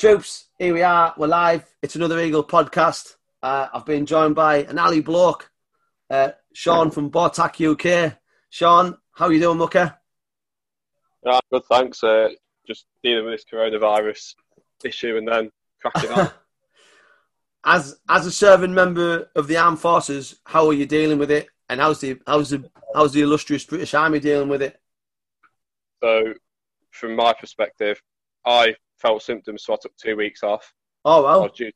Troops, here we are. We're live. It's another Eagle podcast. Uh, I've been joined by an alley bloke, uh, Sean from Boartac UK. Sean, how are you doing, Mucker? Yeah, good, thanks. Uh, just dealing with this coronavirus issue and then cracking on. as as a serving member of the armed forces, how are you dealing with it? And how's the how's the how's the illustrious British Army dealing with it? So, from my perspective, I felt symptoms, so I took two weeks off. Oh I was due,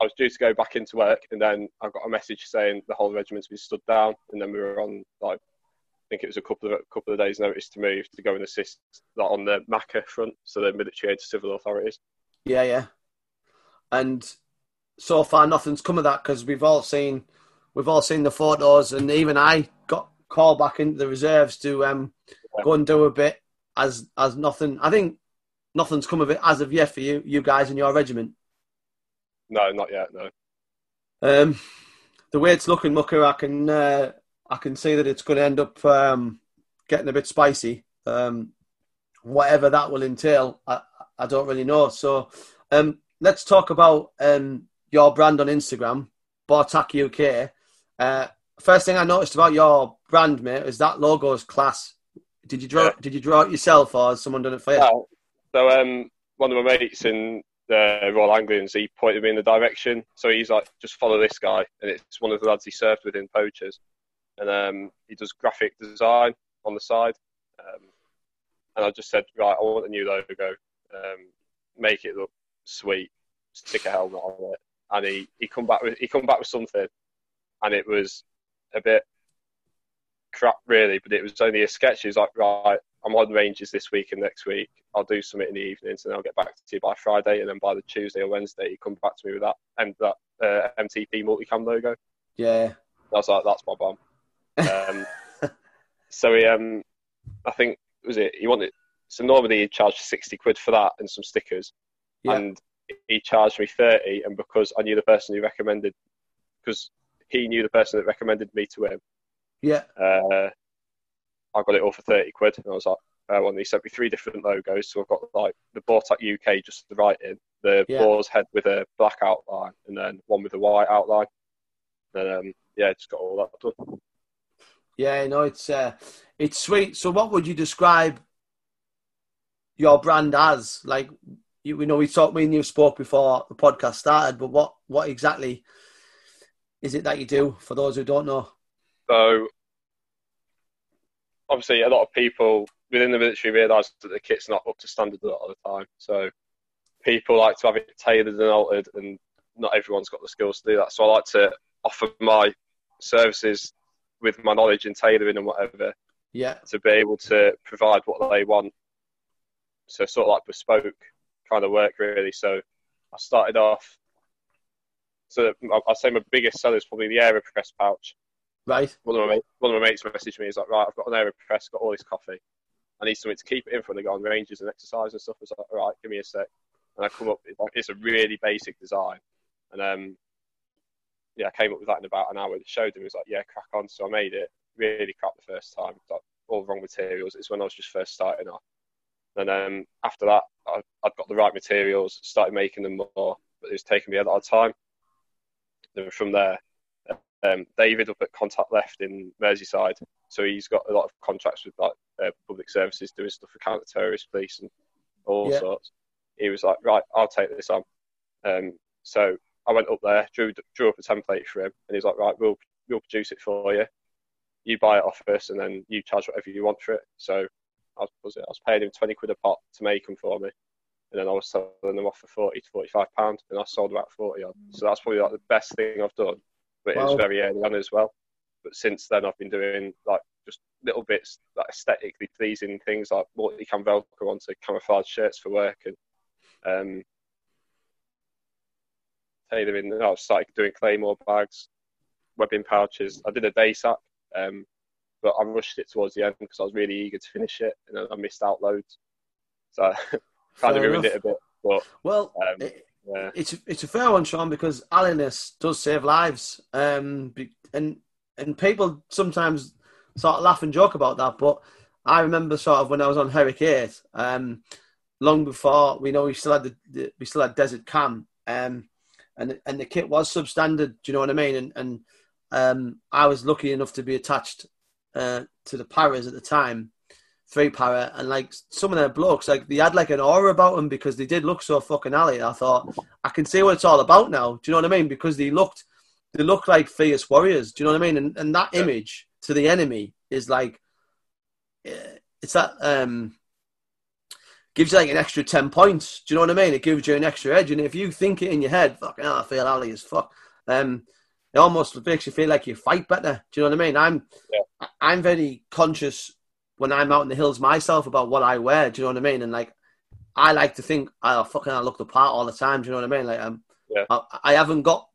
I was due to go back into work, and then I got a message saying the whole regiment's been stood down, and then we were on like I think it was a couple of a couple of days' notice to move to go and assist like, on the MACA front, so the military aid to civil authorities. yeah, yeah. And so far, nothing's come of that because we've all seen we've all seen the photos, and even I got called back into the reserves to um, go and do a bit. As as nothing, I think nothing's come of it as of yet for you, you guys in your regiment. No, not yet. No. Um, the way it's looking, Mucker, I can uh, I can see that it's going to end up um, getting a bit spicy. Um, whatever that will entail, I, I don't really know. So um, let's talk about um, your brand on Instagram, Boartac UK. Uh, first thing I noticed about your brand, mate, is that logo is class. Did you draw? Yeah. Did you draw it yourself, or has someone done it for you? Yeah. So um, one of my mates in the Royal Anglians, he pointed me in the direction. So he's like, just follow this guy, and it's one of the lads he served with in Poachers, and um, he does graphic design on the side. Um, and I just said, right, I want a new logo, um, make it look sweet, stick a helmet on it, and he he come back with he come back with something, and it was a bit crap really, but it was only a sketch. He was like, right, I'm on ranges this week and next week. I'll do something in the evenings and I'll get back to you by Friday. And then by the Tuesday or Wednesday, he come back to me with that and that uh, MTP multicam logo. Yeah, I was like, that's my bomb. Um, so he, um, I think, was it, he wanted, so normally he charged 60 quid for that and some stickers. Yeah. And he charged me 30. And because I knew the person who recommended, because he knew the person that recommended me to him, yeah, uh, I got it all for 30 quid. And I was like, uh, well, and he sent me three different logos. So I've got like the Boartac UK, just the writing, the Yeah. boar's head with a black outline, and then one with a white outline. And um, yeah, just got all that done. yeah. No, it's uh, it's sweet. So, what would you describe your brand as? Like, you, we know we talked, me and you spoke before the podcast started, but what what exactly is it that you do for those who don't know? So obviously, a lot of people within the military realise that the kit's not up to standard a lot of the time. So people like to have it tailored and altered, and not everyone's got the skills to do that. So I like to offer my services with my knowledge in tailoring and whatever Yeah, to be able to provide what they want. So sort of like bespoke kind of work really. So I started off. So I- I'd say my biggest seller is probably the Aeropress pouch. Right. One of my mates, one of my mates messaged me. He's like, right, I've got an Aeropress, got all this coffee. I need something to keep it in for when they go on ranges and exercise and stuff. I was like, all right, give me a sec. And I come up, it's a really basic design. And um, yeah, I came up with that in about an hour. Showed him, he was like, yeah, crack on. So I made it. Really crap the first time. Like, all wrong materials. It's when I was just first starting off. And um, after that, I, I'd got the right materials, started making them more, but it was taking me a lot of time. Then from there, um, David up at Contact Left in Merseyside, so he's got a lot of contracts with like uh, public services doing stuff for counter-terrorist police and all Yeah. sorts. He was like, right, I'll take this on. Um, so I went up there, drew drew up a template for him, and he's like, right, we'll we'll produce it for you. You buy it off us, and then you charge whatever you want for it. So I was, was it, I was paying him twenty quid a pot to make them for me, and then I was selling them off for forty to forty-five pound, and I sold about forty odd. So that's probably like the best thing I've done. But it was very early on as well. But since then, I've been doing like just little bits, like aesthetically pleasing things, like multi-cam Velcro onto camouflage shirts for work, and um, tailoring. I started doing claymore bags, webbing pouches. I did a day sack, um, but I rushed it towards the end because I was really eager to finish it, and I missed out loads. So kind of ruined enough. it a bit. But Well, Um, it, it's it's a fair one, Sean, because alliness does save lives, um, and and people sometimes sort of laugh and joke about that. But I remember sort of when I was on Eight, um, long before we know we still had the, the we still had Desert Cam, um, and and the kit was substandard. Do you know what I mean? And and um, I was lucky enough to be attached uh, to the Paras at the time, three Para, and like some of their blokes, like they had like an aura about them because they did look so fucking alley. I thought I can see what it's all about now. Do you know what I mean? Because they looked they looked like fierce warriors. Do you know what I mean? And and that Yeah. image to the enemy is like eh, it's that um gives you like an extra 10 points. Do you know what I mean? It gives you an extra edge. And if you think it in your head, fucking I feel alley as fuck, um, it almost makes you feel like you fight better. Do you know what I mean? I'm, Yeah. I'm very conscious when I'm out in the hills myself about what I wear. Do you know what I mean? And like, I like to think, I fucking, I look the part all the time. Do you know what I mean? Like, um, Yeah. I, I haven't got,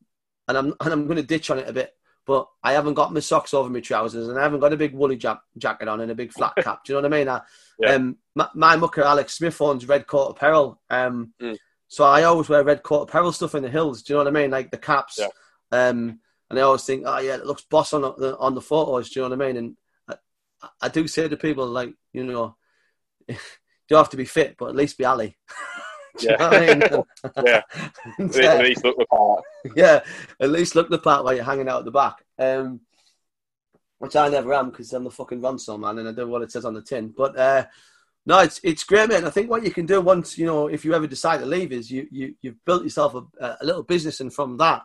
and I'm, and I'm going to ditch on it a bit. But I haven't got my socks over my trousers, and I haven't got a big woolly ja- jacket on and a big flat cap. Do you know what I mean? I, Yeah. um, my, my mucker Alex Smith owns Red Coat Apparel, um, Mm. so I always wear Red Coat Apparel stuff in the hills. Do you know what I mean? Like the caps, Yeah. um, and I always think, oh yeah, it looks boss on the on the photos. Do you know what I mean? And I, do say to people, like, you know, you don't have to be fit, but at least be you Yeah. I mean? Yeah. And, At uh, least look the part. yeah, at least look the part while you're hanging out at the back. Um, which I never am because I'm the fucking Ronseal man and I do what it says on the tin. But uh, no, it's it's great, man. I think what you can do once you know, if you ever decide to leave, is you you you've built yourself a, a little business, and from that,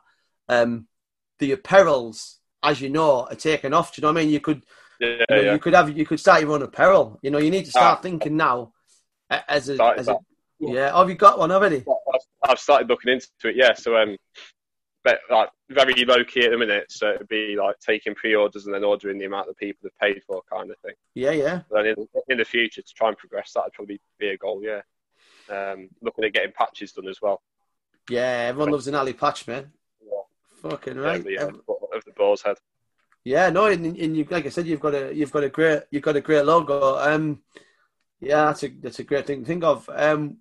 um, the apparels, as you know, are taken off. Do you know what I mean? You could Yeah, you, know, yeah. you could have you could start your own apparel. You know, you need to start Ah. thinking now as a as a yeah. Oh, have you got one already? I've, I've started looking into it, yeah. So, um, but like very low key at the minute. So it'd be like taking pre-orders and then ordering the amount of people have paid for, kind of thing. Yeah, yeah. But then in, in the future, to try and progress, that'd probably be a goal, yeah. Um, looking at getting patches done as well. Yeah, everyone loves an alley patch, man. Fucking Yeah, right. the, uh, Ev- of the boar's head. Yeah, no, and, and you, like I said, you've got a you've got a great you've got a great logo. Um, yeah, that's a that's a great thing to think of. Um,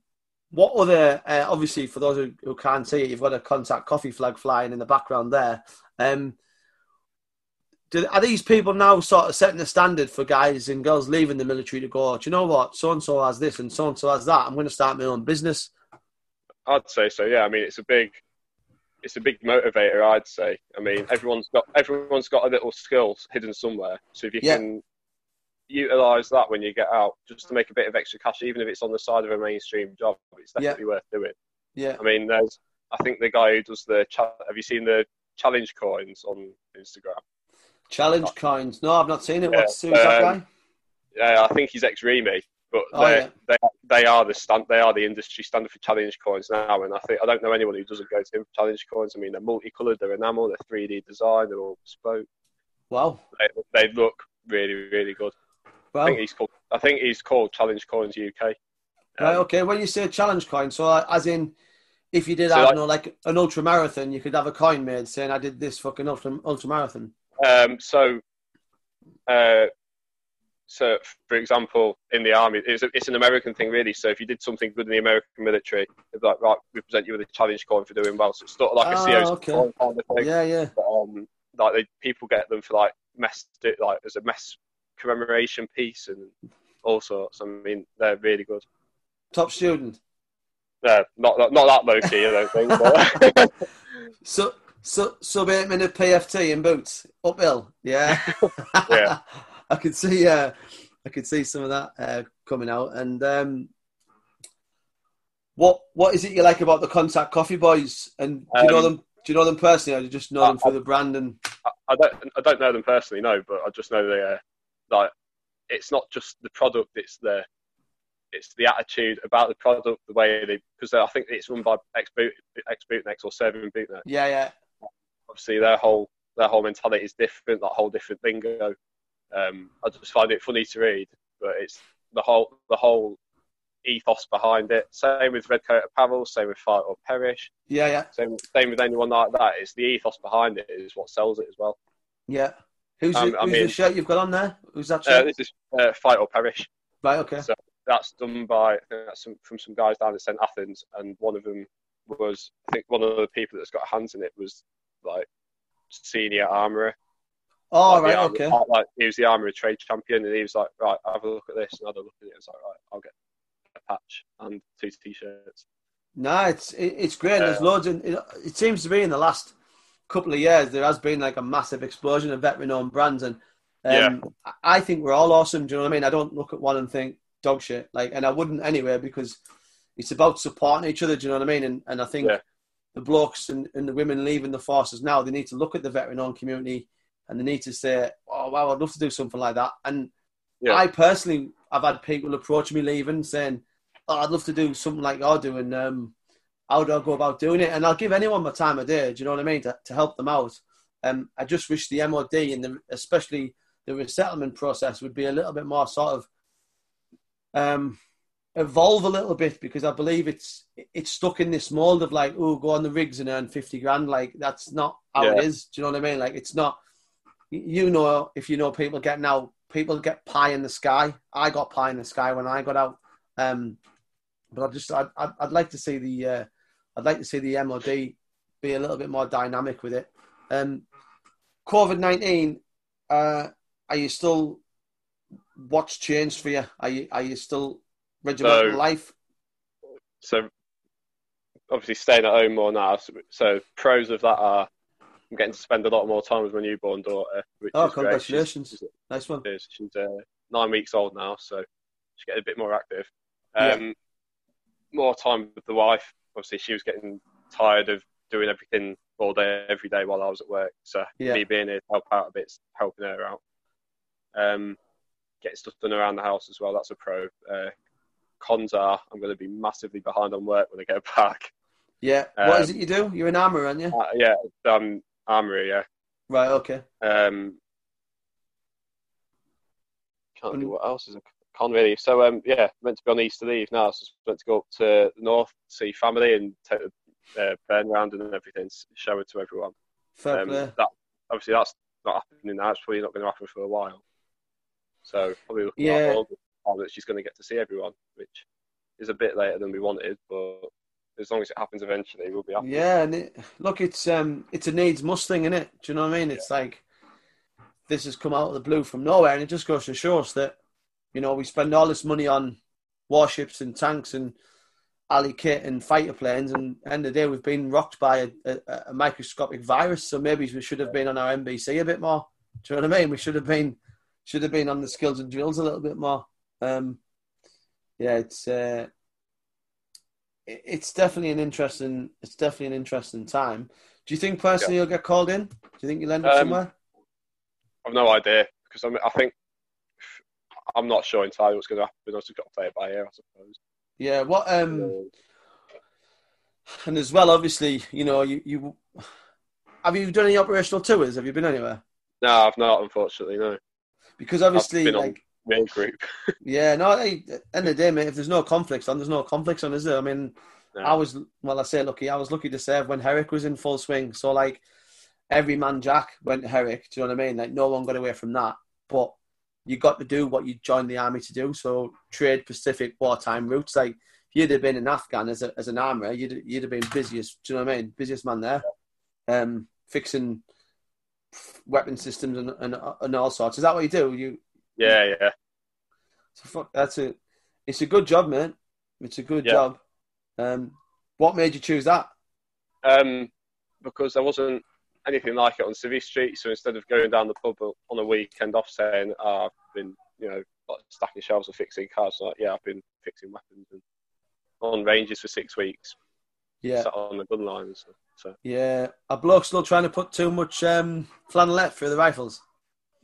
what other? Uh, obviously, for those who, who can't see it, you've got a contact coffee flag flying in the background there. Um, do, are these people now sort of setting the standard for guys and girls leaving the military to go? Do you know what? So and so has this, and so and so has that. I'm going to start my own business. I'd say so. Yeah, I mean, it's a big, it's a big motivator. I'd say. I mean, everyone's got everyone's got a little skill hidden somewhere. So if you Yeah. can utilize that when you get out, just to make a bit of extra cash, even if it's on the side of a mainstream job, it's Yeah. definitely worth doing. Yeah, I mean, there's, I think the guy who does the, cha- have you seen the challenge coins on Instagram? challenge coins. No, I've not seen it. Yeah, What's who's that um, guy? Yeah, I think he's ex REME, but Oh, they yeah. they they are the stand, they are the industry standard for challenge coins now. And I think I don't know anyone who doesn't go to challenge coins. I mean, they're multicolored, they're enamel, they're 3D design, they're all bespoke. Wow. They, they look really really good. I think he's called I think he's called Challenge Coins UK. Right, Um, okay. When you say challenge coin, so uh, as in, if you did, So I like- don't know, like an ultra marathon, you could have a coin made saying, "I did this fucking ultra ultra marathon." Um, so, uh, so for example, in the army, it's, a, it's an American thing, really. So if you did something good in the American military, they'd be like, right, we present you with a challenge coin for doing well. So it's sort of like a Ah, CO's okay. coin kind of thing. Yeah, yeah. But, um, like they, people get them for like mess, like as a mess commemoration piece and all sorts. I mean, they're really good. Top student. Yeah, not not, not that low key, I don't think. But, So, so sub eight minute PFT in boots uphill. Yeah. Yeah. I could see. Uh, I could see some of that uh, coming out. And um, what what is it you like about the Contact Coffee Boys? And do you know Um, them? Do you know them personally, or do you just know I- them through the brand? And I don't I don't know them personally, no, but I just know they are like it's not just the product; it's the it's the attitude about the product, the way they because I think it's run by ex boot ex bootnecks or serving bootneck. yeah, yeah, Obviously, their whole their whole mentality is different, that whole different lingo. Um, I just find it funny to read, but it's the whole the whole ethos behind it. Same with Red Coat Apparel, same with Fight or Perish, yeah, yeah, same same with anyone like that. It's the ethos behind it is what sells it as well. yeah. Who's, Um, the, who's mean- the shirt you've got on there? Who's that Uh, shirt? this is uh, Fight or Perish. right, okay. So that's done by that's some, from some guys down in St Athan, and one of them was I think one of the people that's got hands in it was like senior armourer. Oh, like, right, armour- okay. Like he was the armourer trade champion, and he was like, right, have a look at this, and I had a look at it. and was like, right, I'll get a patch and two t-shirts. No, it's it, it's great. There's Uh, loads, and it, it seems to be in the last couple of years there has been like a massive explosion of veteran-owned brands, and um, Yeah. I- I think we're all awesome. Do you know what I mean? I don't look at one and think dog shit, like, and I wouldn't anyway because it's about supporting each other. Do you know what I mean? And and I think Yeah. the blokes and, and the women leaving the forces now, they need to look at the veteran-owned community and they need to say, "Oh wow, I'd love to do something like that." And Yeah. I personally, I've had people approach me leaving saying, oh, "I'd love to do something like you're doing." Um, how do I go about doing it? And I'll give anyone my time of day. Do you know what I mean? To, to help them out. Um, I just wish the MOD and the, especially the resettlement process would be a little bit more sort of um, evolve a little bit because I believe it's it's stuck in this mold of like, oh, go on the rigs and earn fifty grand. Like that's not how it Yeah. is. Do you know what I mean? Like it's not. You know, if you know people getting out, people get pie in the sky. I got pie in the sky when I got out. Um, but I just, I'd, I'd, I'd like to see the, uh, I'd like to see the MOD be a little bit more dynamic with it. Um, COVID nineteen, uh, are you still? What's changed for you? Are you are you still regimental So- life? So obviously staying at home more now. So, so pros of that are I'm getting to spend a lot more time with my newborn daughter. Which Oh, is great. congratulations! She's, nice one. she's, uh, nine weeks old now, so she's getting a bit more active. Um, More time with the wife. Obviously, she was getting tired of doing everything all day, every day while I was at work. So Yeah. me being here to help out a bit, helping her out. Um, getting stuff done around the house as well. That's a pro. Uh, cons are I'm going to be massively behind on work when I get back. Yeah. what is Um, it you do? You're an armor, aren't you? Uh, yeah, um, armory. Yeah. Right. Okay. Um, can't And- do what else is a con really. So um, yeah, meant to be on Easter Eve now. So meant to go up to the north, see family, and take the uh, burn round and everything, show it to everyone. Fair Um, that obviously that's not happening now. It's probably not going to happen for a while. So probably looking Yeah. at all the time that she's going to get to see everyone, which is a bit later than we wanted, but as long as it happens eventually, we'll be happy. Yeah, and it, look, it's um, it's a needs must thing, isn't it? Do you know what I mean? It's like this has come out of the blue from nowhere, and it just goes to show us that you know we spend all this money on warships and tanks and alley kit and fighter planes, and end of the day, we've been rocked by a, a, a microscopic virus. So maybe we should have been on our NBC a bit more. Do you know what I mean? We should have been should have been on the skills and drills a little bit more. Um, yeah, it's. Uh, it's definitely an interesting it's definitely an interesting time. Do you think personally you'll get called in? Do you think you'll end up Um, somewhere? I've no idea because I'm, I think I'm not sure entirely what's going to happen. I've just got to play it by ear, I suppose. Yeah. What um and as well obviously, you know, you, you have you done any operational tours? Have you been anywhere? no, I've not, unfortunately. No, Because obviously like main group. yeah, no, hey, end of the day, mate, if there's no conflicts on, there's no conflicts on, is there? I mean No. I was well I say lucky, I was lucky to serve when Herrick was in full swing. So like every man jack went to Herrick, do you know what I mean? Like no one got away from that. But you got to do what you joined the army to do. So trade Pacific wartime routes. Like if you'd have been in Afghan as a, as an armourer, you'd you'd have been busiest. Do you know what I mean? Busiest man there, um, fixing weapon systems and, and and all sorts. Is that what you do? You yeah, yeah. so fuck, that's a it's a good job, man. It's a good Yeah. job. Um, what made you choose that? Um, because there wasn't anything like it on Civvy Street. So instead of going down the pub on a weekend off saying, oh, I've been, you know, like stacking shelves or fixing cars, like, yeah, I've been fixing weapons and on ranges for six weeks, Yeah, sat on the gun line and stuff. So, yeah. A bloke still trying to put too much um, flannelette through the rifles.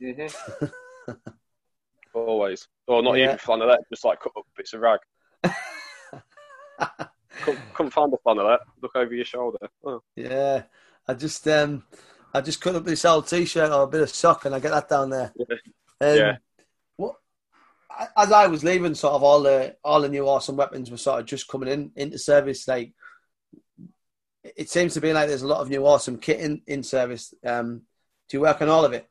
always. Or not Yeah. even flannelette, just like cut up bits of rag. Couldn't, couldn't find a flannelette. Look over your shoulder. Oh, Yeah, I just um, I just cut up this old t-shirt or a bit of sock, and I get that down there. Yeah. Um, Yeah. What? As I was leaving, sort of all the all the new awesome weapons were sort of just coming in into service. Like it seems to be like there's a lot of new awesome kit in in service. Um, do you work on all of it?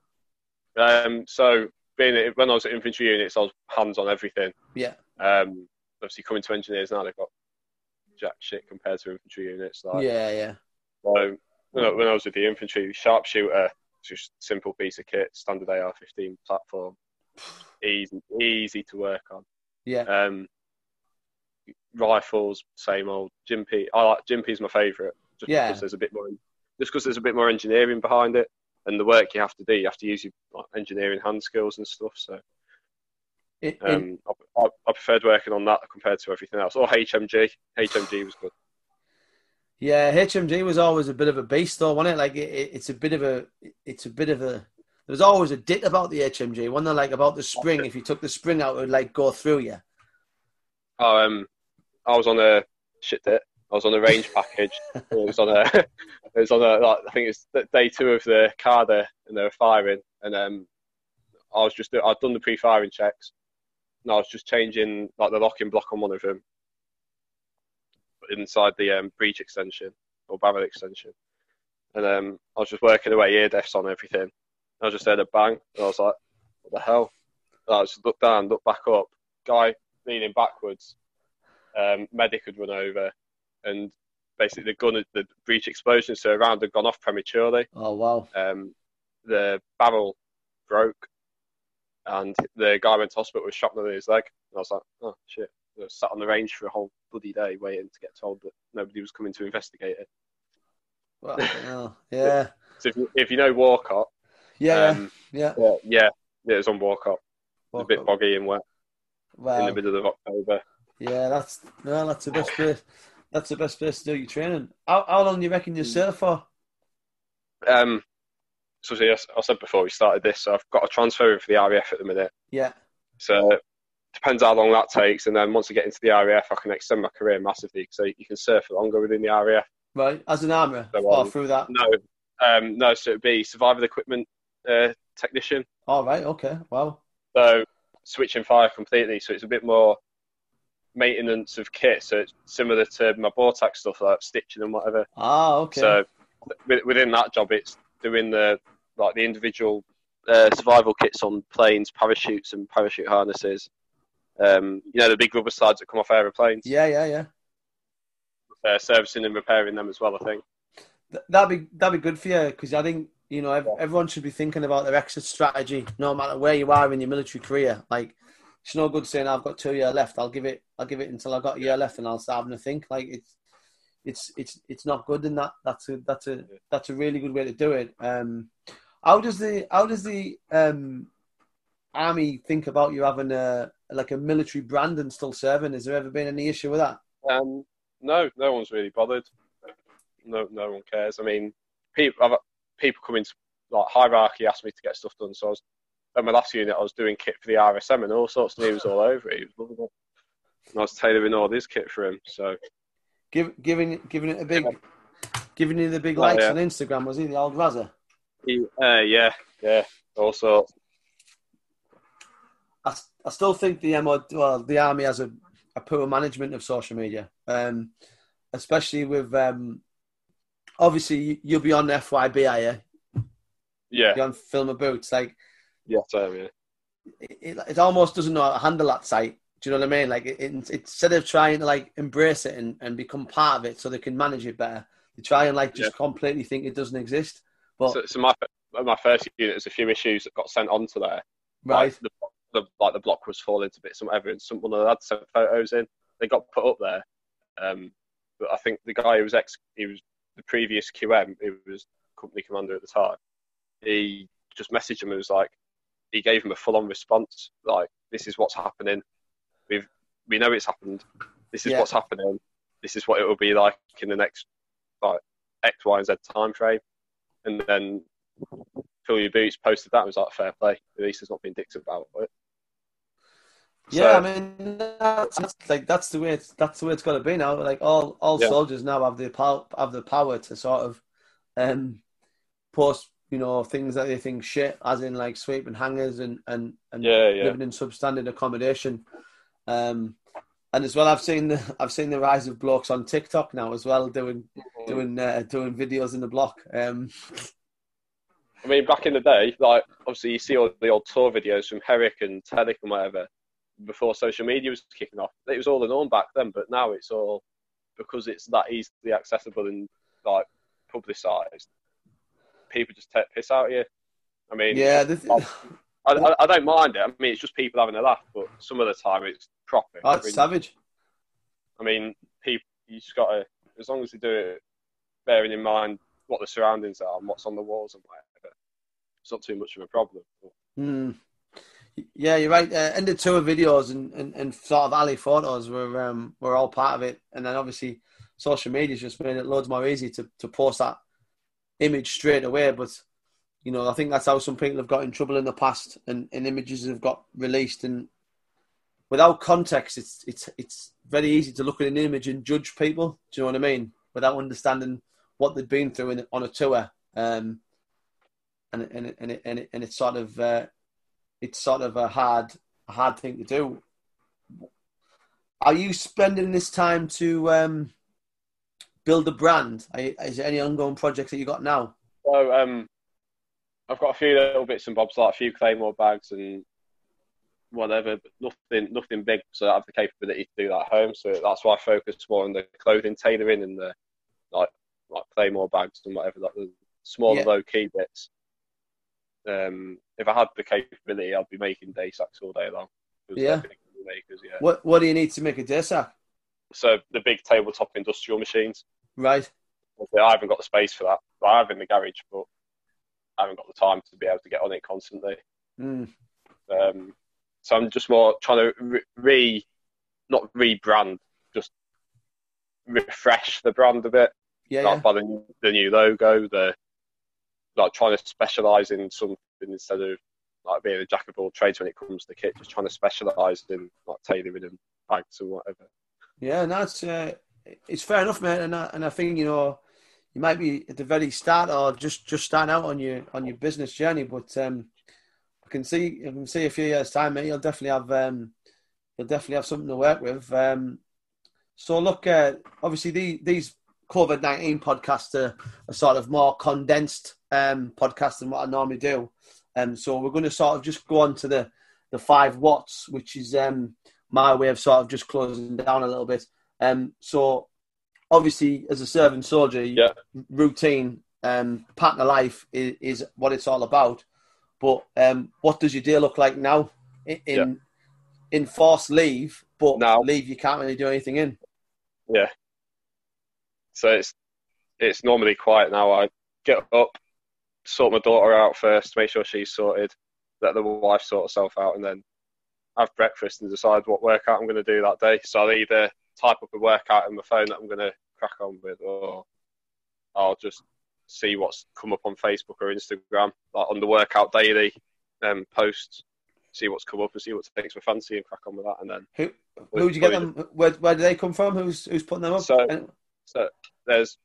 Um, so being when I was at infantry units, I was hands on everything. Yeah. Um, obviously coming to engineers now, they've got jack shit compared to infantry units. Like, yeah, yeah, So when I, when I was with the infantry, sharpshooter, just simple piece of kit, standard AR-15 platform, easy, easy to work on. yeah, Um, rifles, same old. Gympie, I like Gympie's my favourite, just Yeah. because there's a bit more, just because there's a bit more engineering behind it, and the work you have to do, you have to use your like, engineering hand skills and stuff. So In- in- um, I, I, I preferred working on that compared to everything else. Or HMG, HMG was good. Yeah, HMG was always a bit of a beast, though, wasn't it? Like it, it- it's a bit of a, it's a bit of a. There's always a dit about the HMG. One like about the spring. If you took the spring out, it would like go through you. Oh, um, I was on a shit it. I was on a range package. it was on a, it was on a. Like, I think it's day two of the car there, and they were firing, and um, I was just I'd done the pre-firing checks, and I was just changing like the locking block on one of them inside the um, breech extension or barrel extension, and um, I was just working away ear defs on everything. I just heard a bang, and I was like, "What the hell?" And I just looked down, looked back up. Guy leaning backwards. Um, medic had run over, and basically the gun, the breech explosion, so a round had gone off prematurely. Oh wow! Um, the barrel broke, and the guy went to hospital with shrapnel in his leg. And I was like, "Oh shit!" I sat on the range for a whole bloody day waiting to get told that nobody was coming to investigate it. Well, yeah, So if you, if you know Warcop, yeah, um, yeah. yeah, yeah, it was on Warcop. Was a bit boggy and wet in the middle of October. yeah, that's no, that's the best place. That's the best place to do your training. How, how long do you reckon you serve for? Um, so yes, I said before we started this, so I've got a transfer in for the RAF at the minute. Yeah, So depends how long that takes, and then once I get into the RAF, I can extend my career massively. So you can surf for longer within the RAF. right. As an armourer, So, or um, through that. No, um, no. So it'd be survival equipment uh, technician. All right. Okay. Wow. So switching fire completely. So it's a bit more maintenance of kit. So it's similar to my Boartac stuff like stitching and whatever. Ah. Okay. So within that job, it's doing the like the individual uh, survival kits on planes, parachutes, and parachute harnesses. Um, you know the big rubber slides that come off aeroplanes. yeah. Yeah. Yeah. Uh, servicing and repairing them as well. I think. Th- That'd be that'd be good for you because I think you know ev- everyone should be thinking about their exit strategy, no matter where you are in your military career. Like it's no good saying I've got two year left. I'll give it. I'll give it until I've got a year left, and I'll start having to think. Like it's it's it's it's not good, and that that's a that's a that's a really good way to do it. Um, how does the how does the um army think about you having a like a military brand and still serving? Has there ever been any issue with that? Um, no, no one's really bothered. No, no one cares. I mean, people, people come into like hierarchy, asked me to get stuff done. So I was at my last unit, I was doing kit for the RSM and all sorts, and he was all over it. He was loving it. And I was tailoring all this kit for him. So Give, giving giving it a big, giving you the big Oh, likes yeah. on Instagram was he the old Razzer? he, uh, yeah, yeah, all sorts. I, I still think the MO, well, the army has a, a poor management of social media, um, especially with um, obviously you- you'll be on FYB, are you? Yeah, You're on Fill Your Boots. Like yeah, so, yeah. it, it, it almost doesn't know how to handle that site. Do you know what I mean? Like it, it, instead of trying to like embrace it and, and become part of it so they can manage it better, they try and like just completely think it doesn't exist. But So, so my my first unit, there's a few issues that got sent onto there. right, Like the, the like the block was falling to bits and whatever, and someone had sent photos in. They got put up there, um, but I think the guy who was ex, he was the previous QM, who was company commander at the time. He just messaged him and was like, he gave him a full-on response, like, "This is what's happening. We've we know it's happened. This is Yeah. what's happening. This is what it will be like in the next like X, Y, and Z time frame." And then Fill Your Boots posted that and was like, "Fair play. At least there's not been dicks about it." Yeah, I mean that's, that's like that's the way it's that's the way it's got to be now. Like all all Yeah. soldiers now have the power have the power to sort of um post you know things that they think shit, as in like sweeping hangers and and and Yeah, yeah. living in substandard accommodation. Um, and as well, I've seen the I've seen the rise of blokes on TikTok now as well, doing doing uh, doing videos in the block. Um, I mean, back in the day, like obviously you see all the old tour videos from Herrick and Telic and whatever before social media was kicking off. It was all the norm back then, but now it's all because it's that easily accessible and like publicised. People just take piss out of you. I mean, yeah, the, I, I, I don't mind it. I mean, it's just people having a laugh, but some of the time it's proper. oh, it's savage. I mean, people you just got to as long as they do it bearing in mind what the surroundings are and what's on the walls and whatever. It's not too much of a problem. Mm. Yeah, you're right. Uh, and the tour videos and, and, and sort of alley photos were um, were all part of it, and then obviously social media's just made it loads more easy to, to post that image straight away. But you know, I think that's how some people have got in trouble in the past, and, and images have got released, and without context, it's it's it's very easy to look at an image and judge people. Do you know what I mean? Without understanding what they've been through in, on a tour, um, and and and it, and, it, and it's sort of uh, it's sort of a hard a hard thing to do. Are you spending this time to um, build a brand? You, is there any ongoing projects that you got now? So um, I've got a few little bits and bobs, like a few Claymore bags and whatever, but nothing nothing big. So I have the capability to do that at home. So that's why I focus more on the clothing tailoring and the like like Claymore bags and whatever, like the smaller yeah. low key bits. Um, if I had the capability, I'd be making day sacks all day long. Yeah. Makers, yeah. What What do you need to make a day sack? So the big tabletop industrial machines. Right. I haven't got the space for that. I have in the garage, but I haven't got the time to be able to get on it constantly. Mm. Um, so I'm just more trying to re, not rebrand, just refresh the brand a bit. Yeah. Like yeah. by the new, the new logo, the like trying to specialize in something instead of like being a jack of all trades when it comes to kit, just trying to specialize in like tailoring and bags and whatever. Yeah, no, it's uh, it's fair enough, mate. And I, and I think you know you might be at the very start or just just starting out on your on your business journey, but um, I can see I can see a few years time, mate. You'll definitely have um, you'll definitely have something to work with. Um, so look, uh, obviously the, these COVID nineteen podcasts are, are, sort of more condensed um, podcasts than what I normally do. Um, so we're going to sort of just go on to the the five watts, which is um, my way of sort of just closing down a little bit. Um, so obviously, as a serving soldier, yeah. routine, um, partner life is, is what it's all about. But um, what does your day look like now? In yeah. in forced leave, but now, leave you can't really do anything in. Yeah. So it's it's normally quiet now. I get up, sort my daughter out first, make sure she's sorted, let the wife sort herself out, and then have breakfast and decide what workout I'm going to do that day. So I'll either type up a workout on my phone that I'm going to crack on with, or I'll just see what's come up on Facebook or Instagram, like on the workout daily um, posts, see what's come up and see what takes my fancy and crack on with that. And then who who do you get them? Where, where do they come from? Who's who's putting them up? So, so there's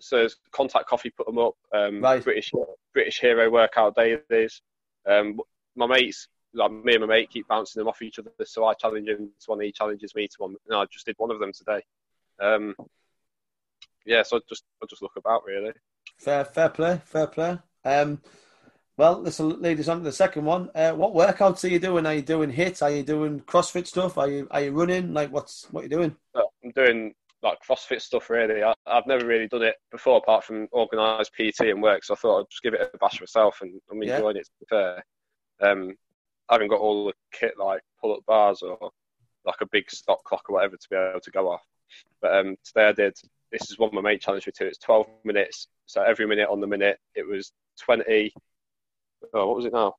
so there's Contact Coffee put them up. Um, right. British British Hero Workout Dailies. Um, my mates, like me and my mate, keep bouncing them off each other. So I challenge him to one, he challenges me to one. And I just did one of them today. Um, yeah, so I just I just look about really. Fair, fair play, fair play. Um, well, this will lead us on to the second one. Uh, what workouts are you doing? Are you doing HIIT? Are you doing CrossFit stuff? Are you are you running? Like, what's what are you doing? I'm doing like CrossFit stuff really. I, have never really done it before, apart from organised PT and work. So I thought I'd just give it a bash myself, and I'm enjoying yeah. it. To be fair, um, haven't got all the kit like pull-up bars or like a big stock clock or whatever to be able to go off. But um, today I did this is what my mate challenged me to. It's 12 minutes. So every minute on the minute, it was 20. Oh, what was it now?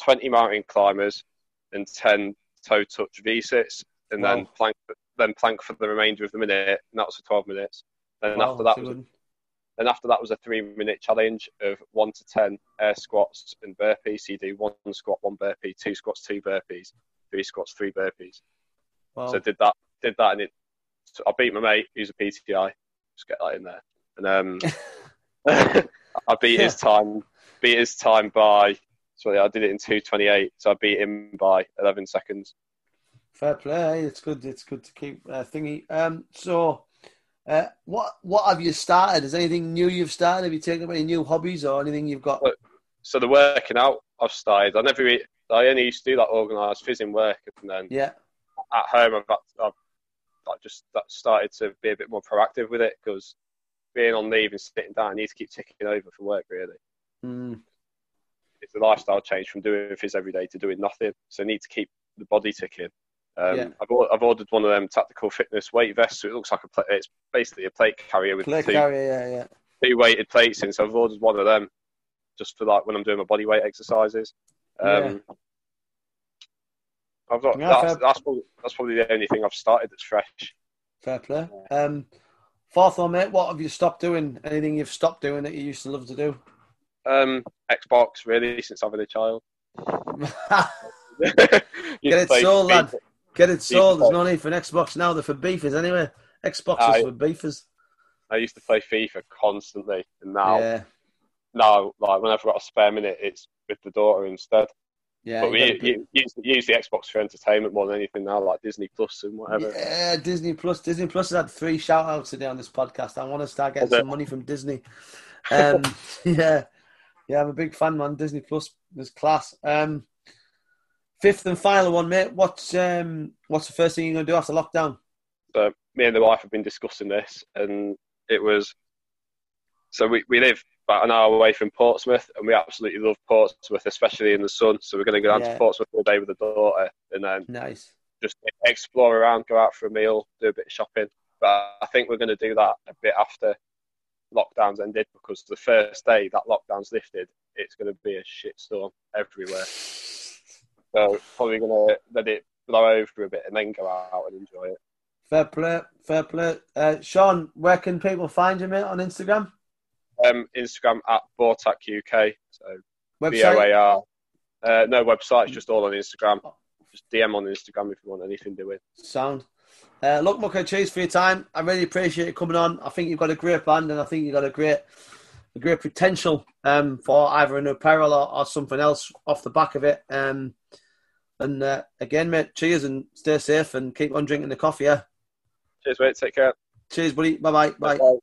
20 mountain climbers and 10 toe touch V sits, and wow. then plank, then plank for the remainder of the minute, and that was for 12 minutes. And wow, after that was, then after that was a three minute challenge of one to 10 air squats and burpees. So you do one squat, one burpee, two squats, two burpees, three squats, three burpees. Wow. So I did that, did that, and it so I beat my mate, who's a PTI. Just get that in there. And um, I beat his time. Beat his time by. Sorry, I did it in two twenty eight. So I beat him by eleven seconds. Fair play. It's good. It's good to keep uh, thingy. Um, so, uh, what what have you started? Is anything new you've started? Have you taken up any new hobbies or anything you've got? So the working out I've started. I never. I only used to do that organised fizzing work, and then yeah, at home I've, I've I just started to be a bit more proactive with it because being on leave and sitting down, I need to keep ticking over for work really. Mm. It's a lifestyle change from doing fizz every day to doing nothing. So I need to keep the body ticking. Um, Yeah. I've, I've ordered one of them tactical fitness weight vests, so it looks like a pla it's basically a plate carrier with Play two, carrier, yeah, yeah. two weighted plates in. So I've ordered one of them just for like when I'm doing my body weight exercises. Um, I've got Yeah, that's, that's probably that's probably the only thing I've started that's fresh. Fair play. Um, fourth one, mate. What have you stopped doing? Anything you've stopped doing that you used to love to do? Um, Xbox really since I having a child. Get Get it sold, lad. Get it sold. There's no need for an Xbox now. They're for beefers anyway. Xbox is for beefers. I used to play FIFA constantly, and now Yeah, now like whenever I've got a spare minute, it's with the daughter instead. yeah. but we be- use, use the Xbox for entertainment more than anything now, like Disney Plus and whatever. Yeah, Disney Plus. Disney Plus has had three shout outs today on this podcast. I want to start getting some money from Disney. Um, yeah, yeah, I'm a big fan, man. Disney Plus is class. Um, fifth and final one, mate. What's um, what's the first thing you're gonna do after lockdown? So me and the wife have been discussing this, and it was so we, we live about an hour away from Portsmouth, and we absolutely love Portsmouth, especially in the sun. So we're going to go down Yeah. to Portsmouth all day with the daughter, and then Nice. just explore around, go out for a meal, do a bit of shopping. But I think we're going to do that a bit after lockdowns ended because the first day that lockdown's lifted, it's going to be a shitstorm everywhere. So probably to let it blow over a bit and then go out and enjoy it. Fair play, fair play. Uh, Sean, where can people find you, mate, on Instagram? Um, Instagram at Boartac UK. So B O? A R. Uh, no website, it's just all on Instagram. Just DM on Instagram if you want anything to doing. Sound. Uh, look, Mucker, cheers for your time. I really appreciate you coming on. I think you've got a great band, and I think you've got a great, a great potential um, for either an apparel or, or something else off the back of it. Um, and uh, again, mate, cheers and stay safe and keep on drinking the coffee. Yeah. Cheers, mate. Take care. Cheers, buddy. Bye bye. Bye. Bye.